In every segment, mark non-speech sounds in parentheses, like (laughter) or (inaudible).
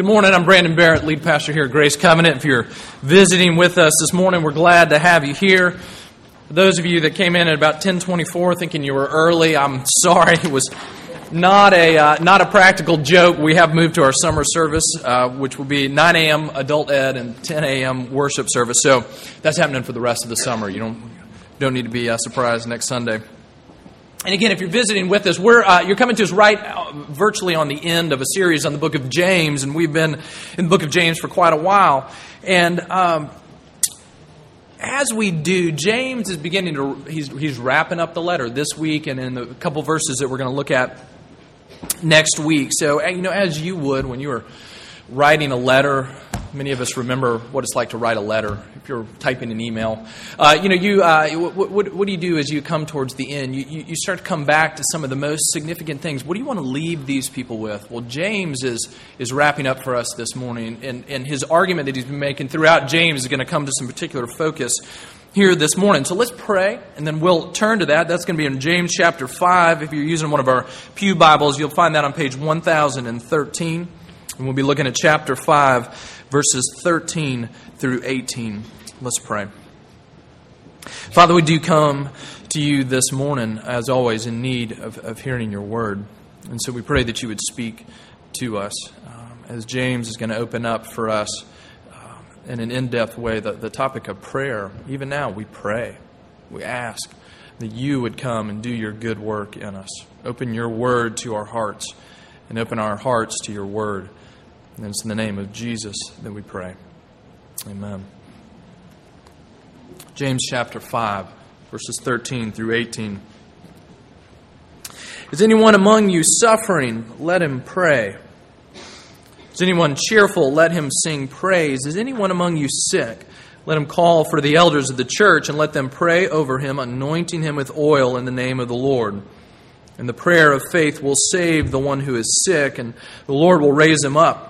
Good morning. I'm Brandon Barrett, lead pastor here at Grace Covenant. If you're visiting with us this morning, we're glad to have you here. For those of you that came in at about 1024 thinking you were early, I'm (laughs) sorry. It was not a, uh, not a practical joke. We have moved to our summer service, uh, which will be 9 a.m. adult ed and 10 a.m. worship service. So that's happening for the rest of the summer. You don't, don't need to be uh, surprised next Sunday. And again, if you're visiting with us, we're, uh, you're coming to us right uh, virtually on the end of a series on the book of James, and we've been in the book of James for quite a while. And um, as we do, James is beginning to, he's, he's wrapping up the letter this week and in the couple verses that we're going to look at next week. So, you know, as you would when you were writing a letter. Many of us remember what it's like to write a letter. If you're typing an email, uh, you know, you uh, what, what, what, do you do as you come towards the end? You, you, you, start to come back to some of the most significant things. What do you want to leave these people with? Well, James is is wrapping up for us this morning, and, and his argument that he's been making throughout James is going to come to some particular focus here this morning. So let's pray, and then we'll turn to that. That's going to be in James chapter 5. If you're using one of our Pew Bibles, you'll find that on page 1013. And we'll be looking at chapter 5, verses 13 through 18. Let's pray. Father, we do come to you this morning, as always, in need of, of hearing your word. And so we pray that you would speak to us. Um, as James is going to open up for us um, in an in depth way the, the topic of prayer, even now we pray. We ask that you would come and do your good work in us. Open your word to our hearts and open our hearts to your word. And it's in the name of Jesus that we pray. Amen. James chapter 5, verses 13 through 18. Is anyone among you suffering? Let him pray. Is anyone cheerful? Let him sing praise. Is anyone among you sick? Let him call for the elders of the church and let them pray over him, anointing him with oil in the name of the Lord. And the prayer of faith will save the one who is sick, and the Lord will raise him up.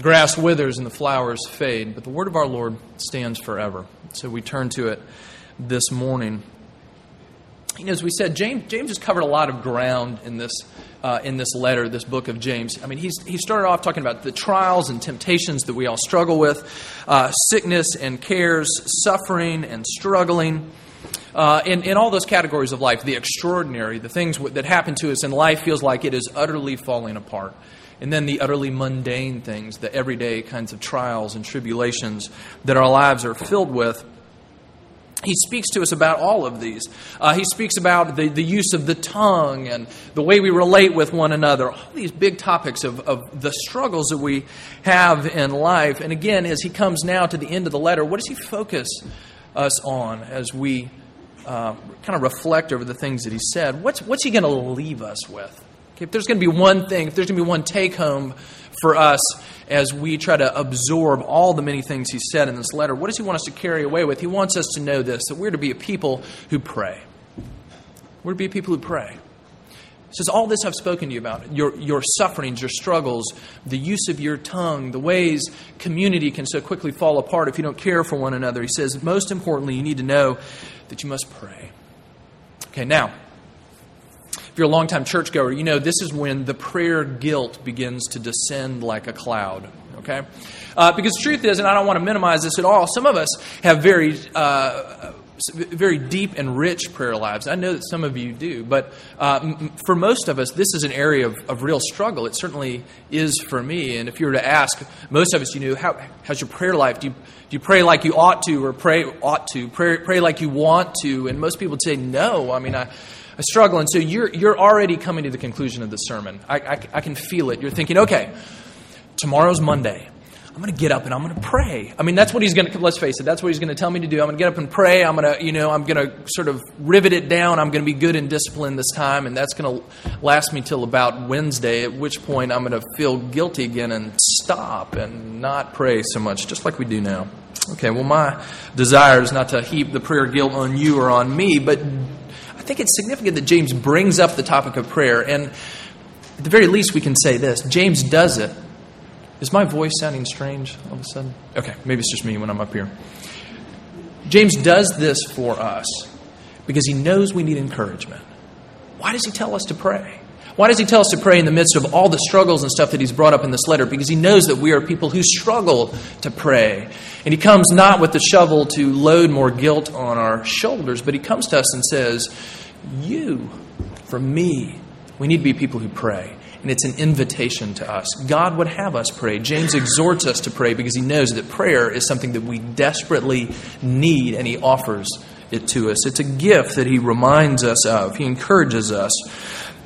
The grass withers and the flowers fade, but the word of our Lord stands forever. So we turn to it this morning. You know, as we said, James, James has covered a lot of ground in this, uh, in this letter, this book of James. I mean, he's, he started off talking about the trials and temptations that we all struggle with, uh, sickness and cares, suffering and struggling. Uh, in, in all those categories of life, the extraordinary, the things that happen to us in life feels like it is utterly falling apart and then the utterly mundane things, the everyday kinds of trials and tribulations that our lives are filled with. He speaks to us about all of these. Uh, he speaks about the, the use of the tongue and the way we relate with one another, all these big topics of, of the struggles that we have in life. And again, as he comes now to the end of the letter, what does he focus us on as we uh, kind of reflect over the things that he said? What's, what's he going to leave us with? If there's going to be one thing, if there's going to be one take home for us as we try to absorb all the many things he said in this letter, what does he want us to carry away with? He wants us to know this that we're to be a people who pray. We're to be a people who pray. He says, All this I've spoken to you about your, your sufferings, your struggles, the use of your tongue, the ways community can so quickly fall apart if you don't care for one another. He says, Most importantly, you need to know that you must pray. Okay, now, if you're a longtime churchgoer, you know this is when the prayer guilt begins to descend like a cloud. Okay? Uh, because the truth is, and I don't want to minimize this at all, some of us have very. Uh, very deep and rich prayer lives. I know that some of you do, but uh, for most of us, this is an area of, of, real struggle. It certainly is for me. And if you were to ask most of us, you know, how, how's your prayer life? Do you, do you pray like you ought to, or pray ought to? Pray, pray like you want to? And most people would say no. I mean, I, I struggle. And so you're, you're already coming to the conclusion of the sermon. I, I, I can feel it. You're thinking, okay, tomorrow's Monday. I'm going to get up and I'm going to pray. I mean, that's what he's going to, let's face it, that's what he's going to tell me to do. I'm going to get up and pray. I'm going to, you know, I'm going to sort of rivet it down. I'm going to be good and disciplined this time. And that's going to last me till about Wednesday, at which point I'm going to feel guilty again and stop and not pray so much, just like we do now. Okay, well, my desire is not to heap the prayer guilt on you or on me, but think it's significant that James brings up the topic of prayer. And at the very least, we can say this James does it. Is my voice sounding strange all of a sudden? Okay, maybe it's just me when I'm up here. James does this for us because he knows we need encouragement. Why does he tell us to pray? Why does he tell us to pray in the midst of all the struggles and stuff that he's brought up in this letter? Because he knows that we are people who struggle to pray. And he comes not with the shovel to load more guilt on our shoulders, but he comes to us and says, You, from me, we need to be people who pray. And it's an invitation to us. God would have us pray. James exhorts us to pray because he knows that prayer is something that we desperately need, and he offers it to us. It's a gift that he reminds us of, he encourages us.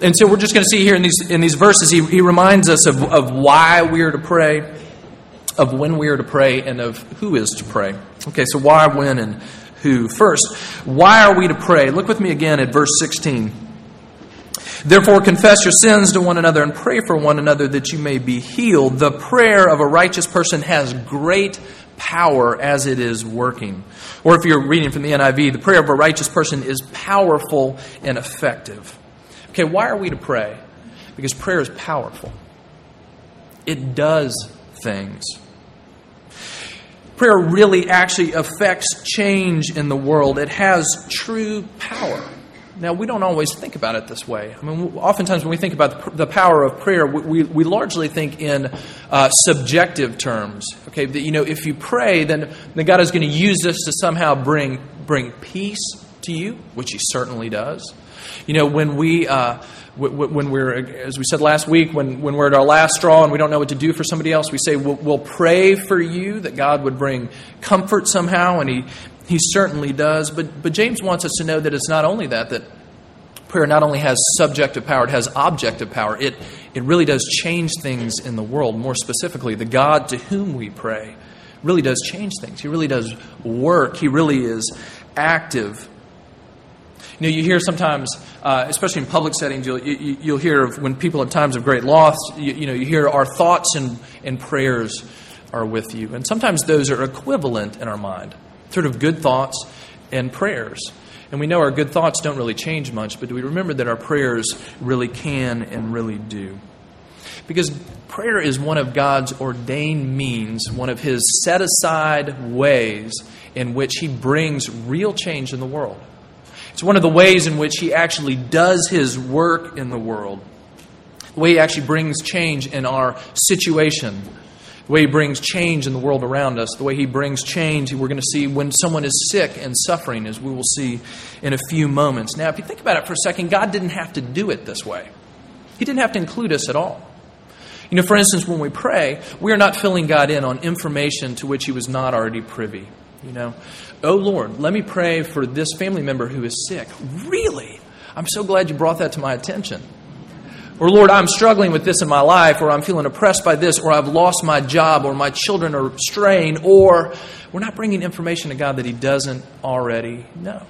And so we're just going to see here in these, in these verses, he, he reminds us of, of why we are to pray, of when we are to pray, and of who is to pray. Okay, so why, when, and who. First, why are we to pray? Look with me again at verse 16. Therefore, confess your sins to one another and pray for one another that you may be healed. The prayer of a righteous person has great power as it is working. Or if you're reading from the NIV, the prayer of a righteous person is powerful and effective. Okay, why are we to pray? Because prayer is powerful, it does things. Prayer really actually affects change in the world, it has true power. Now, we don't always think about it this way. I mean, oftentimes when we think about the power of prayer, we, we largely think in uh, subjective terms. Okay, that, you know, if you pray, then, then God is going to use this to somehow bring, bring peace to you, which He certainly does. You know, when we. Uh, when we're, as we said last week, when, when we're at our last straw and we don't know what to do for somebody else, we say we'll, we'll pray for you that God would bring comfort somehow, and He, he certainly does. But, but James wants us to know that it's not only that, that prayer not only has subjective power, it has objective power. It, it really does change things in the world. More specifically, the God to whom we pray really does change things. He really does work. He really is active. You know, you hear sometimes, uh, especially in public settings, you'll, you, will you will hear when people in times of great loss, you, you, know, you hear our thoughts and, and prayers are with you. And sometimes those are equivalent in our mind, sort of good thoughts and prayers. And we know our good thoughts don't really change much, but do we remember that our prayers really can and really do? Because prayer is one of God's ordained means, one of His set aside ways in which He brings real change in the world. It's one of the ways in which He actually does His work in the world, the way He actually brings change in our situation, the way He brings change in the world around us, the way He brings change, we're going to see when someone is sick and suffering, as we will see in a few moments. Now, if you think about it for a second, God didn't have to do it this way, He didn't have to include us at all. You know, for instance, when we pray, we are not filling God in on information to which He was not already privy. You know, oh Lord, let me pray for this family member who is sick. Really? I'm so glad you brought that to my attention. Or Lord, I'm struggling with this in my life, or I'm feeling oppressed by this, or I've lost my job, or my children are straying, or we're not bringing information to God that He doesn't already know.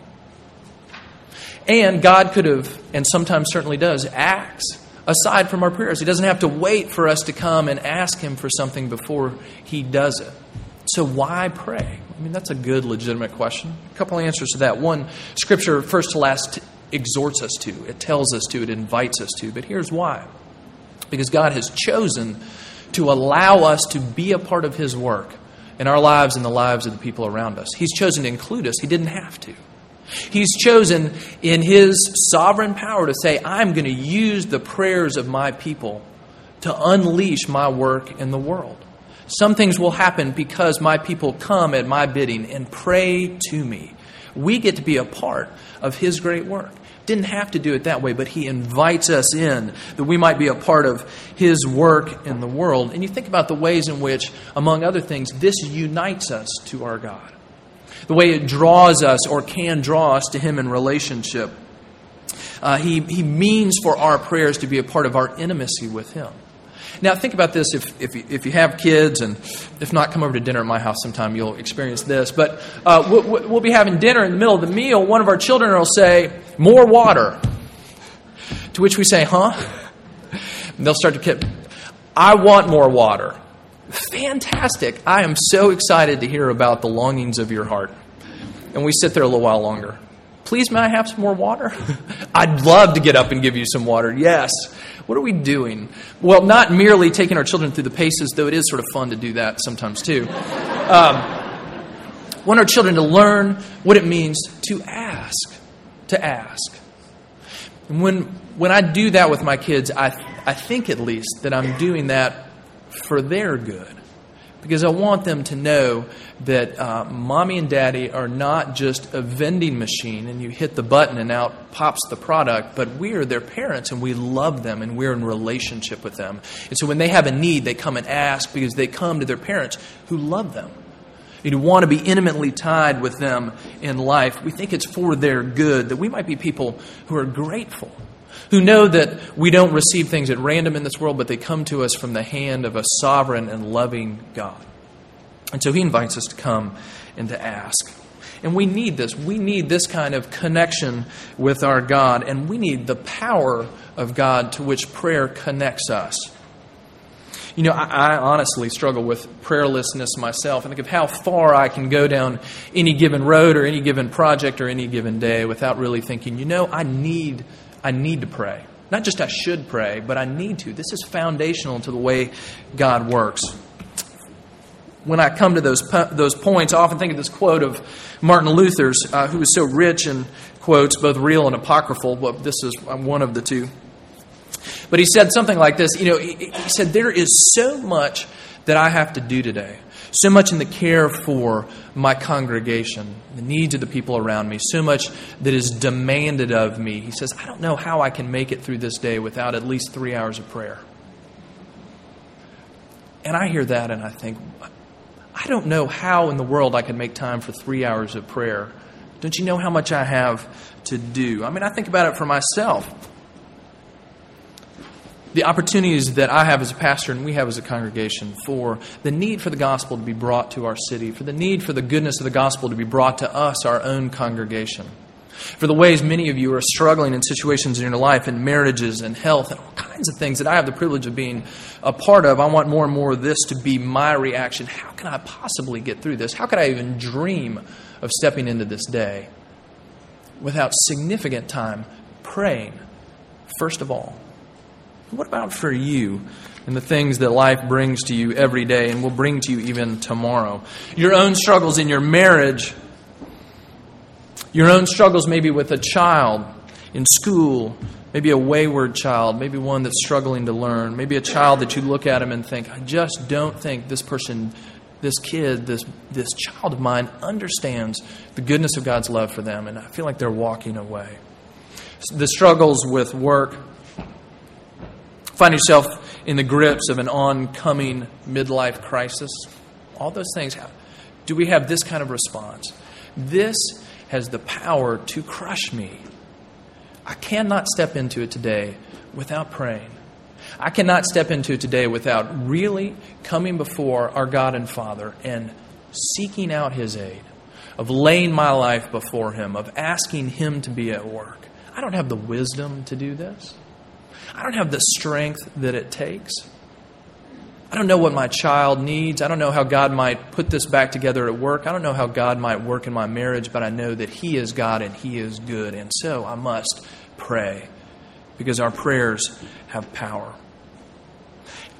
And God could have, and sometimes certainly does, acts aside from our prayers. He doesn't have to wait for us to come and ask Him for something before He does it. So why pray? I mean, that's a good, legitimate question. A couple answers to that. One, Scripture, first to last, exhorts us to, it tells us to, it invites us to. But here's why because God has chosen to allow us to be a part of His work in our lives and the lives of the people around us. He's chosen to include us, He didn't have to. He's chosen in His sovereign power to say, I'm going to use the prayers of my people to unleash my work in the world. Some things will happen because my people come at my bidding and pray to me. We get to be a part of His great work. Didn't have to do it that way, but He invites us in that we might be a part of His work in the world. And you think about the ways in which, among other things, this unites us to our God. The way it draws us or can draw us to Him in relationship. Uh, he, he means for our prayers to be a part of our intimacy with Him. Now, think about this if, if, you, if you have kids, and if not, come over to dinner at my house sometime, you'll experience this. But uh, we'll, we'll be having dinner in the middle of the meal. One of our children will say, More water. To which we say, Huh? And they'll start to get, I want more water. Fantastic. I am so excited to hear about the longings of your heart. And we sit there a little while longer. Please, may I have some more water? (laughs) I'd love to get up and give you some water. Yes. What are we doing? Well, not merely taking our children through the paces, though it is sort of fun to do that sometimes too. (laughs) Um, want our children to learn what it means to ask. To ask. And when, when I do that with my kids, I, I think at least that I'm doing that for their good. Because I want them to know that uh, mommy and daddy are not just a vending machine and you hit the button and out pops the product, but we are their parents and we love them and we're in relationship with them. And so when they have a need, they come and ask because they come to their parents who love them. You want to be intimately tied with them in life. We think it's for their good, that we might be people who are grateful who know that we don't receive things at random in this world, but they come to us from the hand of a sovereign and loving God. And so he invites us to come and to ask. And we need this. We need this kind of connection with our God, and we need the power of God to which prayer connects us. You know, I, I, honestly struggle with prayerlessness myself. I think of how far I can go down any given road or any given project or any given day without really thinking, you know, I need I need to pray. Not just I should pray, but I need to. This is foundational to the way God works. When I come to those, those points, I often think of this quote of Martin Luther's, uh, who was so rich in quotes, both real and apocryphal, but this is one of the two. But he said something like this You know, he, he said, There is so much that I have to do today so much in the care for my congregation, the needs of the people around me, so much that is demanded of me. He says, I don't know how I can make it through this day without at least three hours of prayer. And I hear that and I think, I don't know how in the world I can make time for three hours of prayer. Don't you know how much I have to do? I mean, I think about it for myself the opportunities that I have as a pastor and we have as a congregation for the need for the gospel to be brought to our city, for the need for the goodness of the gospel to be brought to us, our own congregation, for the ways many of you are struggling in situations in your life, in marriages and health, and all kinds of things that I have the privilege of being a part of. I want more and more of this to be my reaction. How can I possibly get through this? How could I even dream of stepping into this day without significant time praying, first of all? What about for you and the things that life brings to you every day and will bring to you even tomorrow? Your own struggles in your marriage, your own struggles maybe with a child in school, maybe a wayward child, maybe one that's struggling to learn, maybe a child that you look at him and think, I just don't think this person, this kid, this, this child of mine understands the goodness of God's love for them, and I feel like they're walking away. The struggles with work, find yourself in the grips of an oncoming midlife crisis, all those things, do we have this kind of response? This has the power to crush me. I cannot step into it today without praying. I cannot step into it today without really coming before our God and Father and seeking out His aid, of laying my life before Him, of asking Him to be at work. I don't have the wisdom to do this. I don't have the strength that it takes. I don't know what my child needs. I don't know how God might put this back together at work. I don't know how God might work in my marriage, but I know that He is God and He is good. And so I must pray because our prayers have power.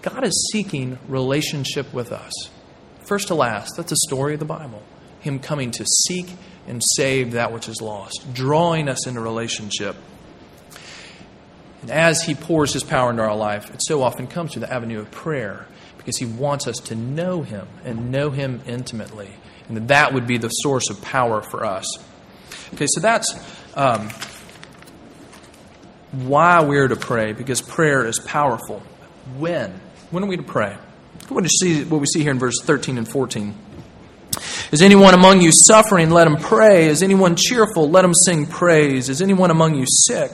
God is seeking relationship with us. First to last, that's the story of the Bible. Him coming to seek and save that which is lost, drawing us into relationship and as He pours His power into our life, it so often comes through the avenue of prayer because He wants us to know Him and know Him intimately. And that, that would be the source of power for us. Okay, so that's um, why we're to pray because prayer is powerful. When? When are we to pray? I want to see, what we see here in verse 13 and 14. Is anyone among you suffering? Let him pray. Is anyone cheerful? Let him sing praise. Is anyone among you sick?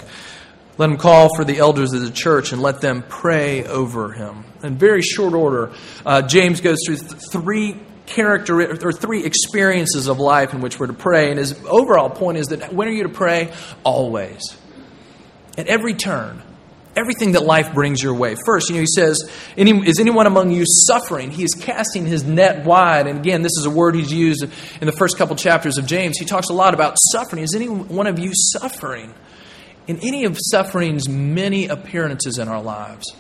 Let him call for the elders of the church and let them pray over him. In very short order, uh, James goes through th- three character or three experiences of life in which we're to pray. And his overall point is that when are you to pray? Always. At every turn, everything that life brings your way. First, you know, he says, Is anyone among you suffering? He is casting his net wide. And again, this is a word he's used in the first couple chapters of James. He talks a lot about suffering. Is any one of you suffering? In any of suffering's many appearances in our lives.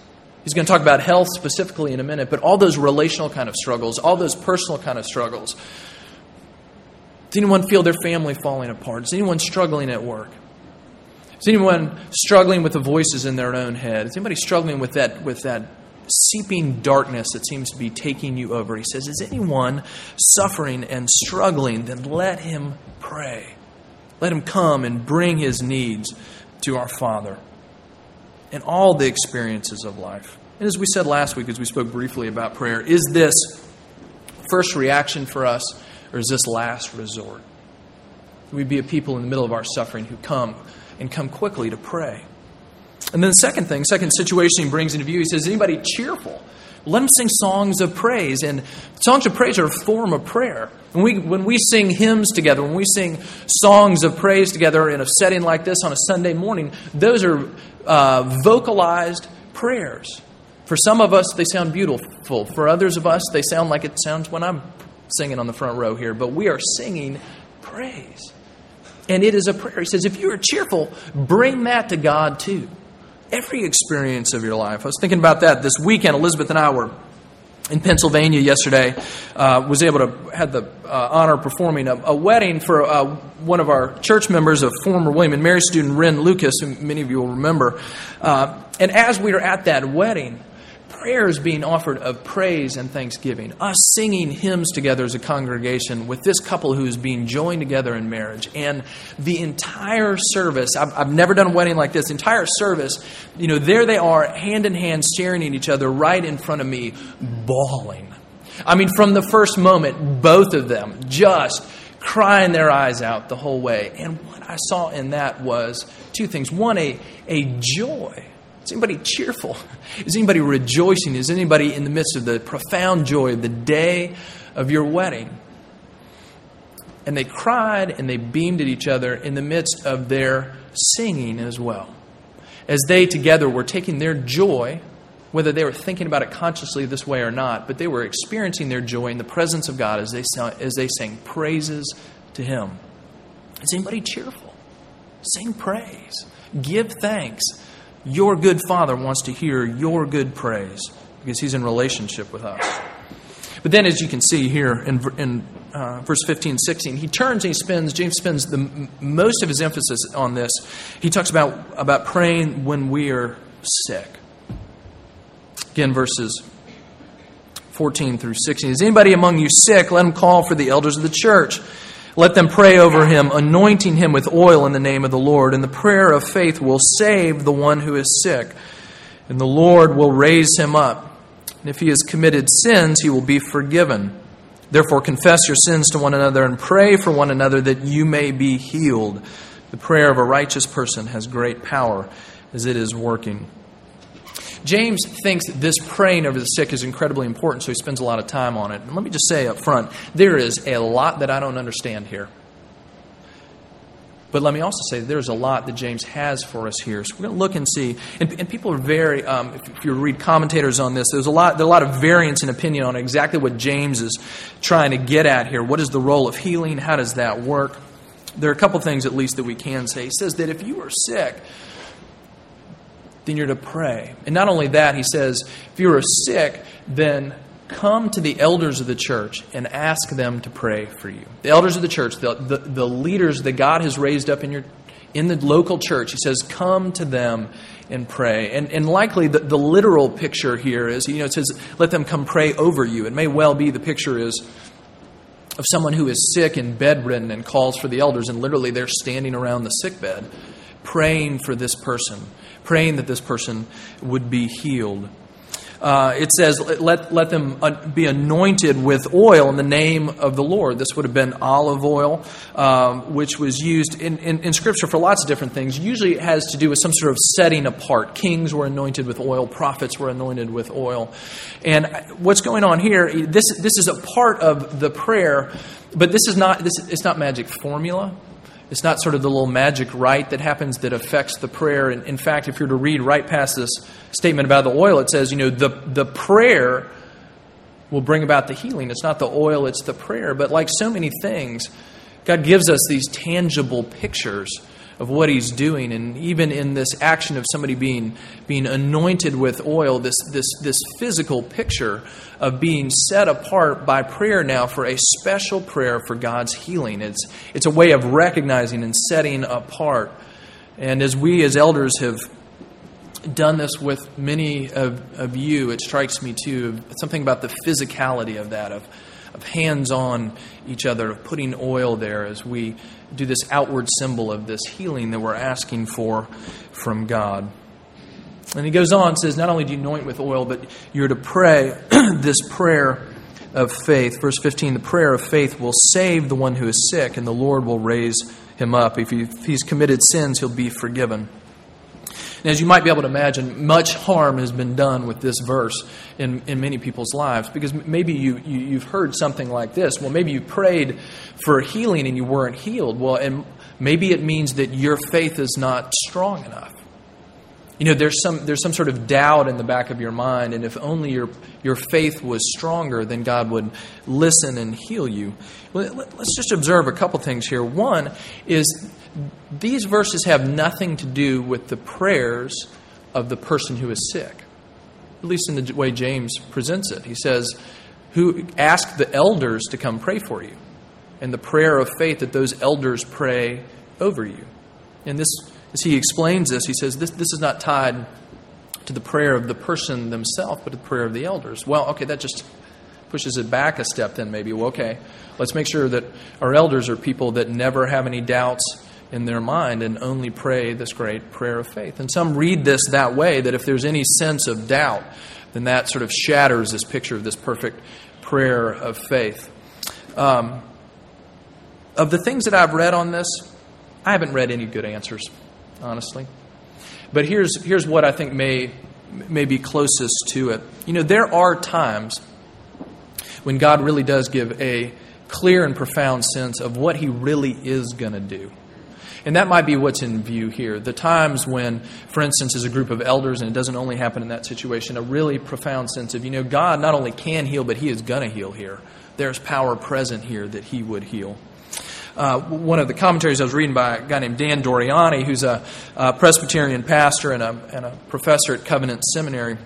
He's going to talk about health specifically in a minute, but all those relational kind of struggles, all those personal kind of struggles. Does anyone feel their family falling apart? Is anyone struggling at work? Is anyone struggling with the voices in their own head? Is anybody struggling with that, with that seeping darkness that seems to be taking you over? He says, Is anyone suffering and struggling? Then let him pray. Let him come and bring his needs to our Father in all the experiences of life. And as we said last week, as we spoke briefly about prayer, is this first reaction for us, or is this last resort? We be a people in the middle of our suffering who come and come quickly to pray. And then the second thing, second situation he brings into view, he says, anybody cheerful? Let them sing songs of praise. And songs of praise are a form of prayer. When we, when we sing hymns together, when we sing songs of praise together in a setting like this on a Sunday morning, those are uh, vocalized prayers. For some of us, they sound beautiful. For others of us, they sound like it sounds when I'm singing on the front row here. But we are singing praise. And it is a prayer. He says, if you are cheerful, bring that to God too. Every experience of your life. I was thinking about that this weekend. Elizabeth and I were in Pennsylvania yesterday. Uh, was able to had the uh, honor of performing a, a wedding for uh, one of our church members, a former William and Mary student, Ren Lucas, who many of you will remember. Uh, and as we were at that wedding, prayers being offered of praise and thanksgiving, us singing hymns together as a congregation with this couple who is being joined together in marriage, and the entire service. I've, I've never done a wedding like this. Entire service, you know, there they are, hand in hand, staring at each other right in front of me, bawling. I mean, from the first moment, both of them just crying their eyes out the whole way. And what I saw in that was two things. One, a, a joy is anybody cheerful? Is anybody rejoicing? Is anybody in the midst of the profound joy of the day of your wedding? And they cried and they beamed at each other in the midst of their singing as well. As they together were taking their joy, whether they were thinking about it consciously this way or not, but they were experiencing their joy in the presence of God as they, as they sang praises to Him. Is anybody cheerful? Sing praise. Give thanks your good Father wants to hear your good praise because He's in relationship with us. But then, as you can see here in, in uh, verse 15 16, he turns and he spends, James spends the, most of his emphasis on this. He talks about, about praying when we are sick. Again, verses 14 through 16. Is anybody among you sick? Let him call for the elders of the church let them pray over him, anointing him with oil in the name of the Lord. And the prayer of faith will save the one who is sick, and the Lord will raise him up. And if he has committed sins, he will be forgiven. Therefore, confess your sins to one another and pray for one another that you may be healed. The prayer of a righteous person has great power as it is working. James thinks this praying over the sick is incredibly important, so he spends a lot of time on it. And let me just say up front there is a lot that I don't understand here. But let me also say there's a lot that James has for us here. So we're going to look and see. And, and people are very, um, if, if, you read commentators on this, there's a lot, there's a lot of variance in opinion on exactly what James is trying to get at here. What is the role of healing? How does that work? There are a couple things at least that we can say. He says that if you are sick, then you're to pray. And not only that, he says, if you are sick, then come to the elders of the church and ask them to pray for you. The elders of the church, the, the, the leaders that God has raised up in your in the local church, he says, come to them and pray. And, and likely the, the literal picture here is, you know, it says, let them come pray over you. It may well be the picture is of someone who is sick and bedridden and calls for the elders, and literally they're standing around the sick bed praying for this person praying that this person would be healed. Uh, it says, let, let them uh, be anointed with oil in the name of the Lord. This would have been olive oil, um, which was used in, in, in, Scripture for lots of different things. Usually it has to do with some sort of setting apart. Kings were anointed with oil, prophets were anointed with oil. And what's going on here, this, this is a part of the prayer, but this is not, this, it's not magic formula. It's not sort of the little magic rite that happens that affects the prayer. And in fact, if you're to read right past this statement about the oil, it says, you know, the, the prayer will bring about the healing. It's not the oil, it's the prayer. But like so many things, God gives us these tangible pictures of what he's doing. And even in this action of somebody being, being anointed with oil, this, this, this physical picture of being set apart by prayer now for a special prayer for God's healing. It's, it's a way of recognizing and setting apart. And as we as elders have done this with many of, of you, it strikes me too, something about the physicality of that, of, of hands on each other, of putting oil there as we do this outward symbol of this healing that we're asking for from God. And he goes on, says, Not only do you anoint with oil, but you're to pray (clears throat) this prayer of faith. Verse 15 The prayer of faith will save the one who is sick, and the Lord will raise him up. If, he, if he's committed sins, he'll be forgiven. And as you might be able to imagine, much harm has been done with this verse in, in many people's lives because maybe you, you, you've heard something like this. Well, maybe you prayed for healing and you weren't healed. Well, and maybe it means that your faith is not strong enough. You know, there's some, there's some sort of doubt in the back of your mind, and if only your, your faith was stronger, then God would listen and heal you. Let's just observe a couple things here. One is these verses have nothing to do with the prayers of the person who is sick, at least in the way James presents it. He says, Who ask the elders to come pray for you, and the prayer of faith that those elders pray over you. And this as he explains this, he says this, this is not tied to the prayer of the person themselves, but the prayer of the elders. Well, okay, that just pushes it back a step then maybe. Well, okay, let's make sure that our elders are people that never have any doubts in their mind and only pray this great prayer of faith. And some read this that way, that if there's any sense of doubt, then that sort of shatters this picture of this perfect prayer of faith. Um, of the things that I've read on this, I haven't read any good answers honestly. But here's, here's what I think may, may be closest to it. You know, there are times when God really does give a clear and profound sense of what He really is going to do. And that might be what's in view here. The times when, for instance, as a group of elders, and it doesn't only happen in that situation, a really profound sense of, you know, God not only can heal, but He is going to heal here. There's power present here that He would heal. Uh, one of the commentaries I was reading by a guy named Dan Doriani, who's a, a Presbyterian pastor and a, and a professor at Covenant Seminary.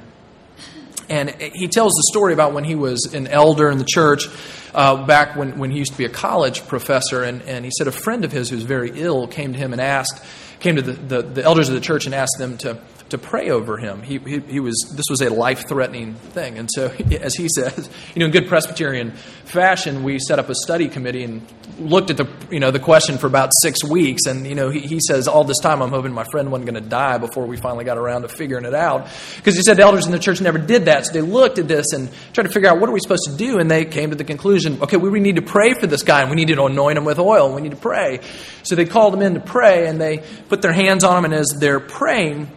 And he tells the story about when he was an elder in the church, uh, back when, when he used to be a college professor. And, and he said a friend of his who was very ill came to him and asked, came to the, the, the elders of the church and asked them to to pray over him. He, he, he was, this was a life threatening thing. And so, (laughs) as he says, you know, in good Presbyterian fashion, we set up a study committee and looked at the, you know, the question for about six weeks. And, you know, he, he says, all this time I'm hoping my friend wasn't going to die before we finally got around to figuring it out. Because he said the elders in the church never did that. So they looked at this and tried to figure out what are we supposed to do. And they came to the conclusion, okay, we need to pray for this guy and we need to anoint him with oil and we need to pray. So they called him in to pray and they put their hands on him. And as they're praying,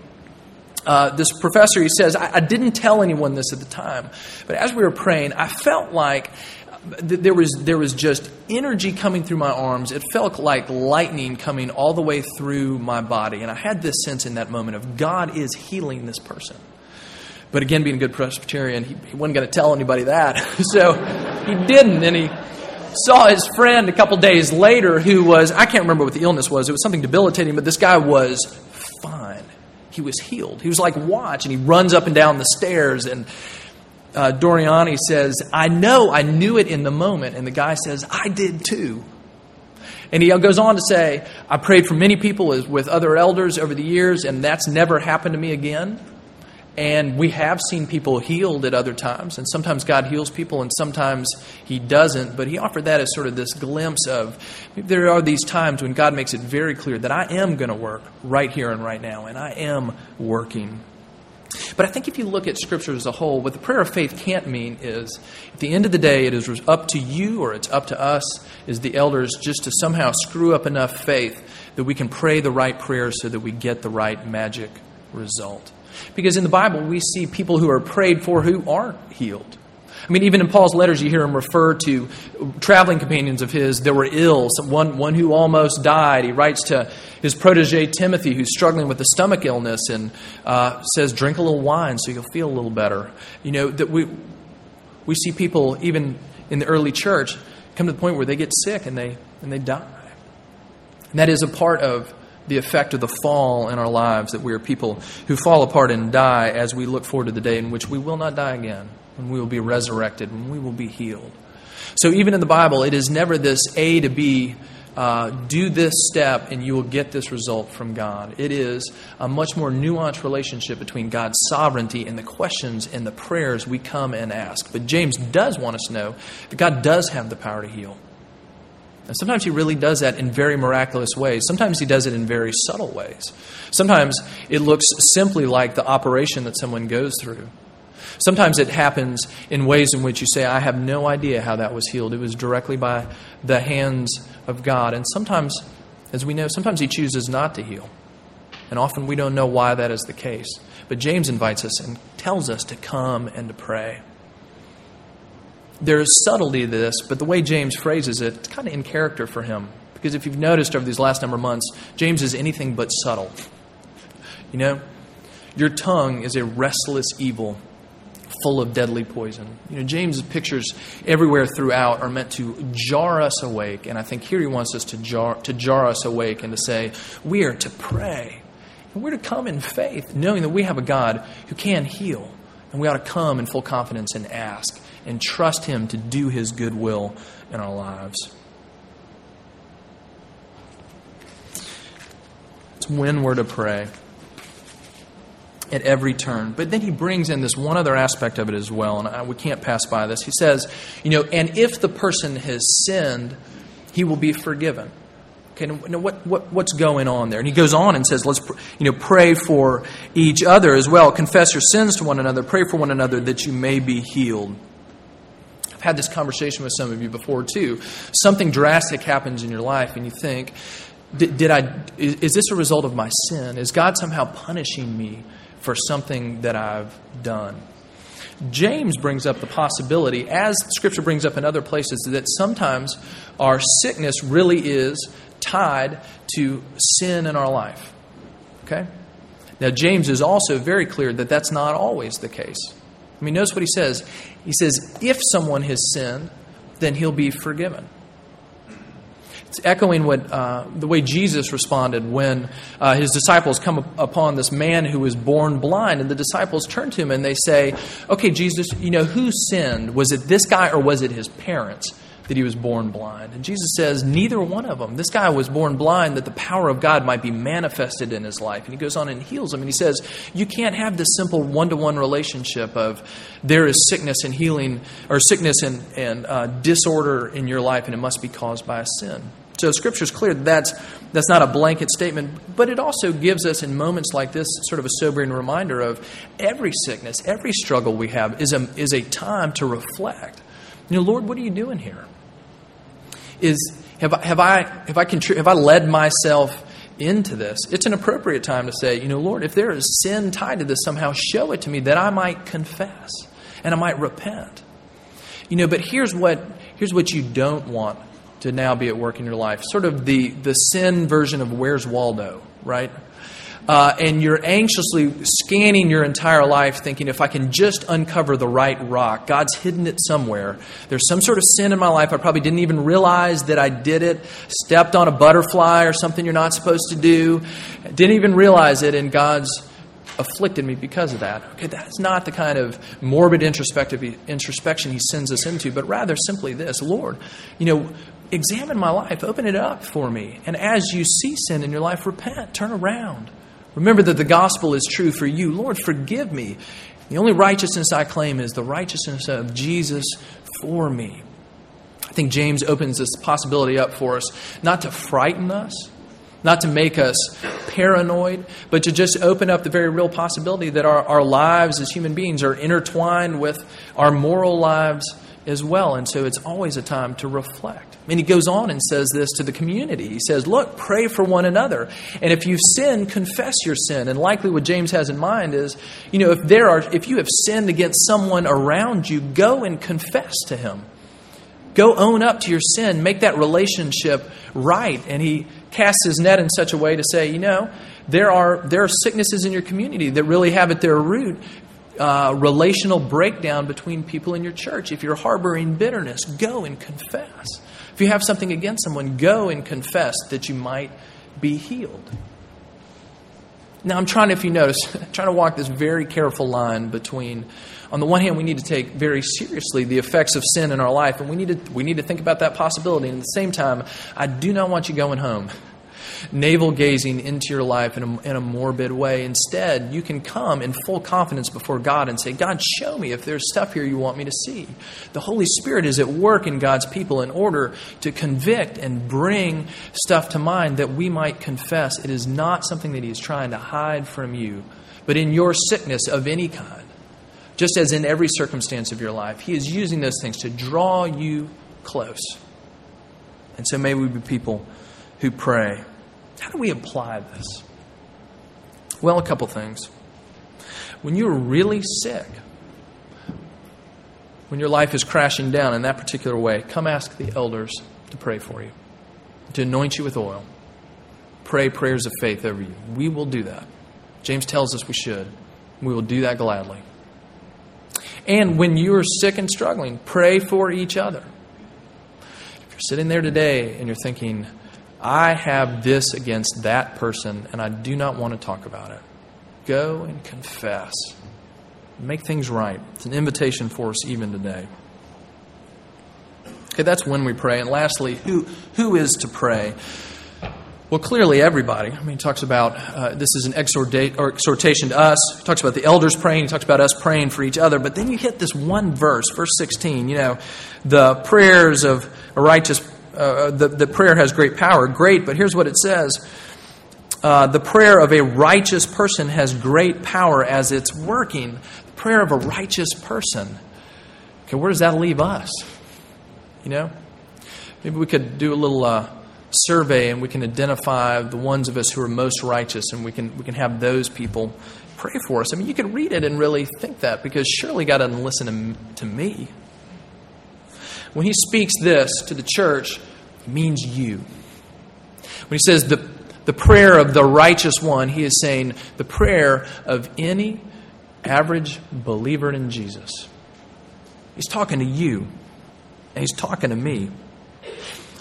uh, this professor, he says, I, I, didn't tell anyone this at the time, but as we were praying, I felt like th- there was, there was just energy coming through my arms. It felt like lightning coming all the way through my body. And I had this sense in that moment of God is healing this person. But again, being a good Presbyterian, he, he wasn't going to tell anybody that. (laughs) so he didn't. And he saw his friend a couple days later who was, I can't remember what the illness was. It was something debilitating, but this guy was he was healed. He was like, watch. And he runs up and down the stairs. And uh, Doriani says, I know, I knew it in the moment. And the guy says, I did too. And he goes on to say, I prayed for many people with other elders over the years, and that's never happened to me again. And we have seen people healed at other times, and sometimes God heals people, and sometimes He doesn't. But He offered that as sort of this glimpse of there are these times when God makes it very clear that I am going to work right here and right now, and I am working. But I think if you look at Scripture as a whole, what the prayer of faith can't mean is at the end of the day, it is up to you or it's up to us as the elders just to somehow screw up enough faith that we can pray the right prayer so that we get the right magic result. Because in the Bible, we see people who are prayed for who aren't healed. I mean, even in Paul's letters, you hear him refer to traveling companions of his that were ill, one, one who almost died. He writes to his protege Timothy, who's struggling with a stomach illness, and uh, says, Drink a little wine so you'll feel a little better. You know, that we, we see people, even in the early church, come to the point where they get sick and they, and they die. And that is a part of the effect of the fall in our lives, that we are people who fall apart and die as we look forward to the day in which we will not die again when we will be resurrected, when we will be healed. So, even in the Bible, it is never this A to B, uh, do this step and you will get this result from God. It is a much more nuanced relationship between God's sovereignty and the questions and the prayers we come and ask. But James does want us to know that God does have the power to heal. And sometimes he really does that in very miraculous ways. Sometimes he does it in very subtle ways. Sometimes it looks simply like the operation that someone goes through. Sometimes it happens in ways in which you say, I have no idea how that was healed. It was directly by the hands of God. And sometimes, as we know, sometimes He chooses not to heal. And often we don't know why that is the case. But James invites us and tells us to come and to pray. There is subtlety to this, but the way James phrases it, it's kind of in character for him. Because if you've noticed over these last number of months, James is anything but subtle. You know, your tongue is a restless evil full of deadly poison. You know, James's pictures everywhere throughout are meant to jar us awake, and I think here he wants us to jar to jar us awake and to say we are to pray. And we're to come in faith, knowing that we have a God who can heal. And we ought to come in full confidence and ask and trust Him to do His good will in our lives. It's when we're to pray at every turn. But then he brings in this one other aspect of it as well, and I, we can't pass by this. He says, you know, and if the person has sinned, he will be forgiven. Okay, now what, what, what's going on there? And he goes on and says, let's you know, pray for each other as well. Confess your sins to one another. Pray for one another that you may be healed. I've had this conversation with some of you before too. Something drastic happens in your life, and you think, did, I, is this a result of my sin? Is God somehow punishing me for something that I've done. James brings up the possibility, as Scripture brings up in other places, that sometimes our sickness really is tied to sin in our life. Okay? Now, James is also very clear that that's not always the case. I mean, notice what he says. He says, if someone has sinned, then he'll be forgiven. It's echoing what uh, the way Jesus responded when uh, his disciples come upon this man who was born blind, and the disciples turn to him and they say, "Okay, Jesus, you know who sinned? Was it this guy or was it his parents?" That he was born blind. And Jesus says, Neither one of them. This guy was born blind that the power of God might be manifested in his life. And he goes on and heals him. And he says, You can't have this simple one to one relationship of there is sickness and healing, or sickness and, and uh, disorder in your life, and it must be caused by a sin. So Scripture is clear that that's, that's not a blanket statement, but it also gives us, in moments like this, sort of a sobering reminder of every sickness, every struggle we have is a, is a time to reflect. You know, Lord, what are you doing here? Is have I have I have I have I led myself into this? It's an appropriate time to say, you know, Lord, if there is sin tied to this, somehow show it to me that I might confess and I might repent. You know, but here's what here's what you don't want to now be at work in your life. Sort of the, the sin version of Where's Waldo, right? Uh, and you're anxiously scanning your entire life, thinking, if I can just uncover the right rock, God's hidden it somewhere. There's some sort of sin in my life. I probably didn't even realize that I did it. Stepped on a butterfly or something you're not supposed to do. Didn't even realize it, and God's afflicted me because of that. Okay, that's not the kind of morbid introspective introspection he sends us into, but rather simply this Lord, you know, examine my life, open it up for me. And as you see sin in your life, repent, turn around. Remember that the gospel is true for you. Lord, forgive me. The only righteousness I claim is the righteousness of Jesus for me. I think James opens this possibility up for us, not to frighten us, not to make us paranoid, but to just open up the very real possibility that our, our lives as human beings are intertwined with our moral lives as well. And so it's always a time to reflect. And he goes on and says this to the community. He says, Look, pray for one another. And if you've sinned, confess your sin. And likely what James has in mind is, you know, if there are if you have sinned against someone around you, go and confess to him. Go own up to your sin, make that relationship right. And he casts his net in such a way to say, you know, there are there are sicknesses in your community that really have at their root uh, relational breakdown between people in your church. If you're harboring bitterness, go and confess. If you have something against someone, go and confess that you might be healed. Now, I'm trying if you notice, (laughs) trying to walk this very careful line between, on the one hand, we need to take very seriously the effects of sin in our life, and we need to, we need to think about that possibility. And at the same time, I do not want you going home (laughs) navel gazing into your life in a, in a morbid way. Instead, you can come in full confidence before God and say, God, show me if there's stuff here you want me to see. The Holy Spirit is at work in God's people in order to convict and bring stuff to mind that we might confess. It is not something that He is trying to hide from you, but in your sickness of any kind. Just as in every circumstance of your life, He is using those things to draw you close. And so may we be people who pray. How do we apply this? Well, a couple things. When you're really sick, when your life is crashing down in that particular way, come ask the elders to pray for you, to anoint you with oil. Pray prayers of faith over you. We will do that. James tells us we should. We will do that gladly. And when you are sick and struggling, pray for each other. If you're sitting there today and you're thinking, I have this against that person and I do not want to talk about it. Go and confess. Make things right. It's an invitation for us even today. Okay, that's when we pray. And lastly, who, who is to pray? Well, clearly everybody. I mean, he talks about uh, this is an exhortation to us. He talks about the elders praying. He talks about us praying for each other. But then you hit this one verse, verse 16. You know, the prayers of a righteous uh, the, the prayer has great power. Great, but here's what it says uh, The prayer of a righteous person has great power as it's working. The prayer of a righteous person. Okay, where does that leave us? You know? Maybe we could do a little uh, survey and we can identify the ones of us who are most righteous and we can, we can have those people pray for us. I mean, you could read it and really think that because surely God doesn't listen to, to me. When he speaks this to the church, it means you. When he says the, the prayer of the righteous one, he is saying the prayer of any average believer in Jesus. He's talking to you, and he's talking to me.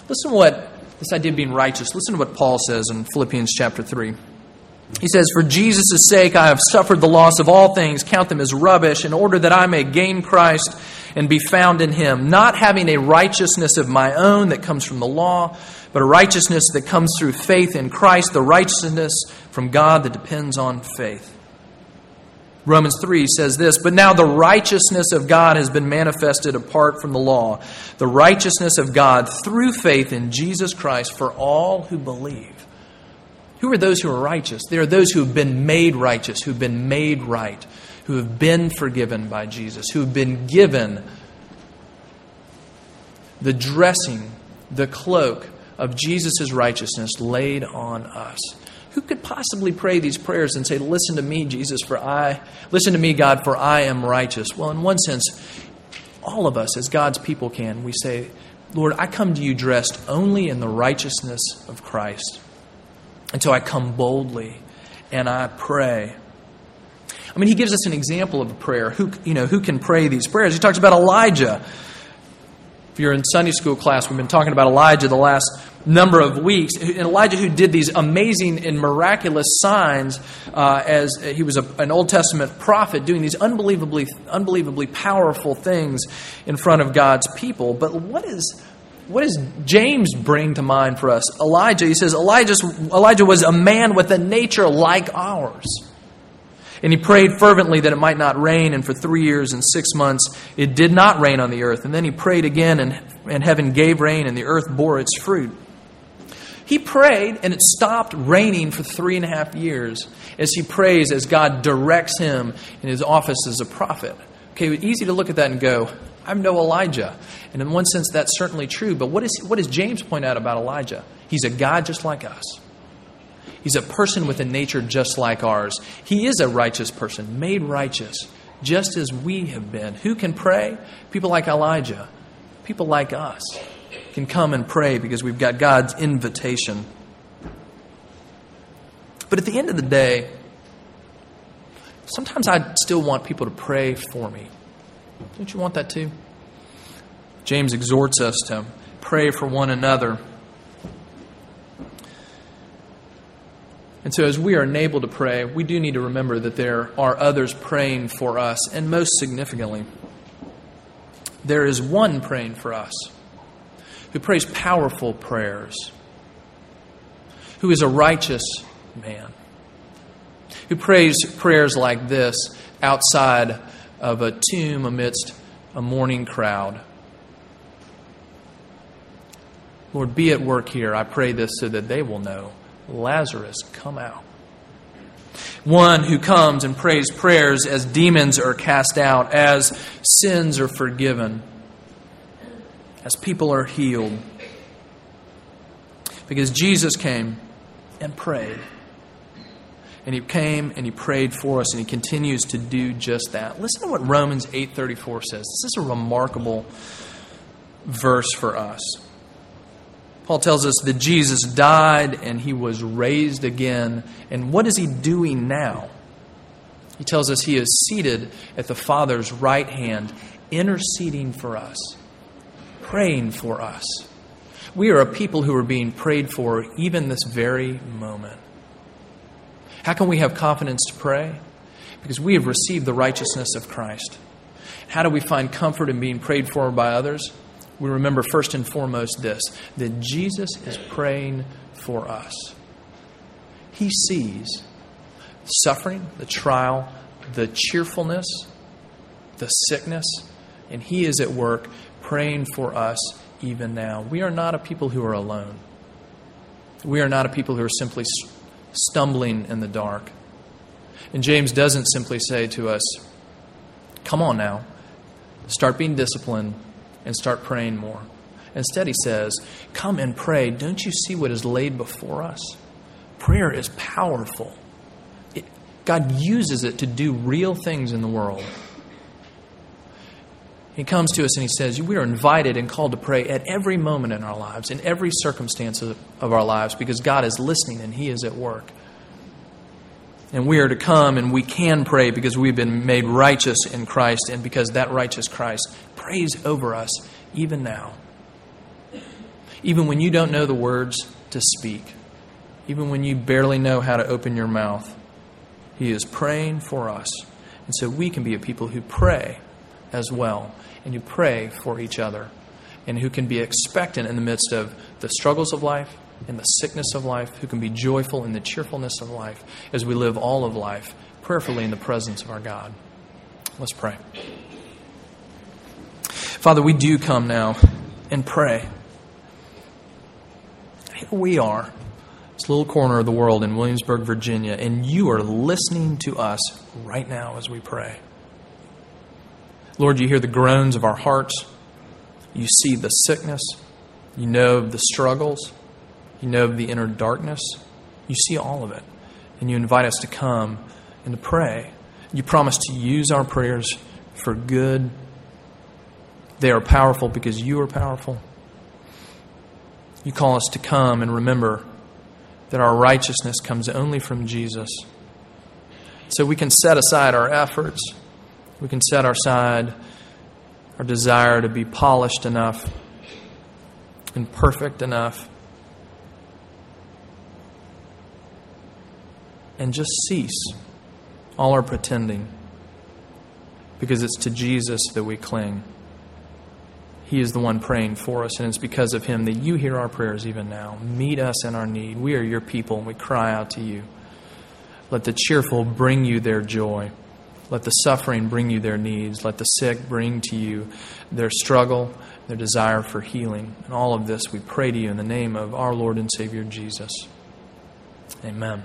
Listen to what this idea of being righteous, listen to what Paul says in Philippians chapter 3. He says, For Jesus' sake I have suffered the loss of all things, count them as rubbish, in order that I may gain Christ and be found in him, not having a righteousness of my own that comes from the law, but a righteousness that comes through faith in Christ, the righteousness from God that depends on faith. Romans 3 says this, but now the righteousness of God has been manifested apart from the law, the righteousness of God through faith in Jesus Christ for all who believe. Who are those who are righteous? They are those who have been made righteous, who have been made right who have been forgiven by Jesus, who have been given the dressing, the cloak of Jesus' righteousness laid on us. Who could possibly pray these prayers and say, Listen to me, Jesus, for I, listen to me, God, for I am righteous? Well, in one sense, all of us, as God's people, can. We say, Lord, I come to you dressed only in the righteousness of Christ. And so I come boldly and I pray I mean, he gives us an example of a prayer. Who, you know, who can pray these prayers? He talks about Elijah. If you're in Sunday school class, we've been talking about Elijah the last number of weeks. And Elijah, who did these amazing and miraculous signs uh, as he was a, an Old Testament prophet, doing these unbelievably, unbelievably powerful things in front of God's people. But what is what does James bring to mind for us? Elijah, he says, Elijah was a man with a nature like ours. And he prayed fervently that it might not rain, and for three years and six months it did not rain on the earth. And then he prayed again, and, and heaven gave rain, and the earth bore its fruit. He prayed, and it stopped raining for three and a half years as he prays as God directs him in his office as a prophet. Okay, easy to look at that and go, I'm no Elijah. And in one sense, that's certainly true. But what, is, what does James point out about Elijah? He's a God just like us. He's a person with a nature just like ours. He is a righteous person, made righteous, just as we have been. Who can pray? People like Elijah, people like us can come and pray because we've got God's invitation. But at the end of the day, sometimes I still want people to pray for me. Don't you want that too? James exhorts us to pray for one another. And so, as we are enabled to pray, we do need to remember that there are others praying for us, and most significantly, there is one praying for us who prays powerful prayers, who is a righteous man, who prays prayers like this outside of a tomb amidst a mourning crowd. Lord, be at work here. I pray this so that they will know Lazarus, come out. One who comes and prays prayers as demons are cast out, as sins are forgiven, as people are healed. Because Jesus came and prayed. And he came and he prayed for us and he continues to do just that. Listen to what Romans 8:34 says. This is a remarkable verse for us. Paul tells us that Jesus died and he was raised again. And what is he doing now? He tells us he is seated at the Father's right hand, interceding for us, praying for us. We are a people who are being prayed for even this very moment. How can we have confidence to pray? Because we have received the righteousness of Christ. How do we find comfort in being prayed for by others? We remember first and foremost this that Jesus is praying for us. He sees suffering, the trial, the cheerfulness, the sickness, and He is at work praying for us even now. We are not a people who are alone. We are not a people who are simply stumbling in the dark. And James doesn't simply say to us, Come on now, start being disciplined and start praying more. Instead, he says, Come and pray. Don't you see what is laid before us? Prayer is powerful. It, God uses it to do real things in the world. He comes to us and he says, We are invited and called to pray at every moment in our lives, in every circumstance of our lives, because God is listening and He is at work. And we are to come and we can pray because we've been made righteous in Christ and because that righteous Christ prays over us even now. Even when you don't know the words to speak, even when you barely know how to open your mouth, He is praying for us. And so we can be a people who pray as well and who pray for each other and who can be expectant in the midst of the struggles of life in the sickness of life, who can be joyful in the cheerfulness of life as we live all of life prayerfully in the presence of our God. Let's pray. Father, we do come now and pray. Here we are, this little corner of the world in Williamsburg, Virginia, and you are listening to us right now as we pray. Lord, you hear the groans of our hearts. You see the sickness. You know the struggles. You know the inner darkness. You see all of it. And you invite us to come and to pray. You promise to use our prayers for good. They are powerful because you are powerful. You call us to come and remember that our righteousness comes only from Jesus. So we can set aside our efforts. We can set aside our desire to be polished enough and perfect enough and just cease all our pretending because it's to Jesus that we cling. He is the one praying for us, and it's because of Him that you hear our prayers even now. Meet us in our need. We are your people, and we cry out to you. Let the cheerful bring you their joy. Let the suffering bring you their needs. Let the sick bring to you their struggle, their desire for healing. And all of this we pray to you in the name of our Lord and Savior Jesus. Amen.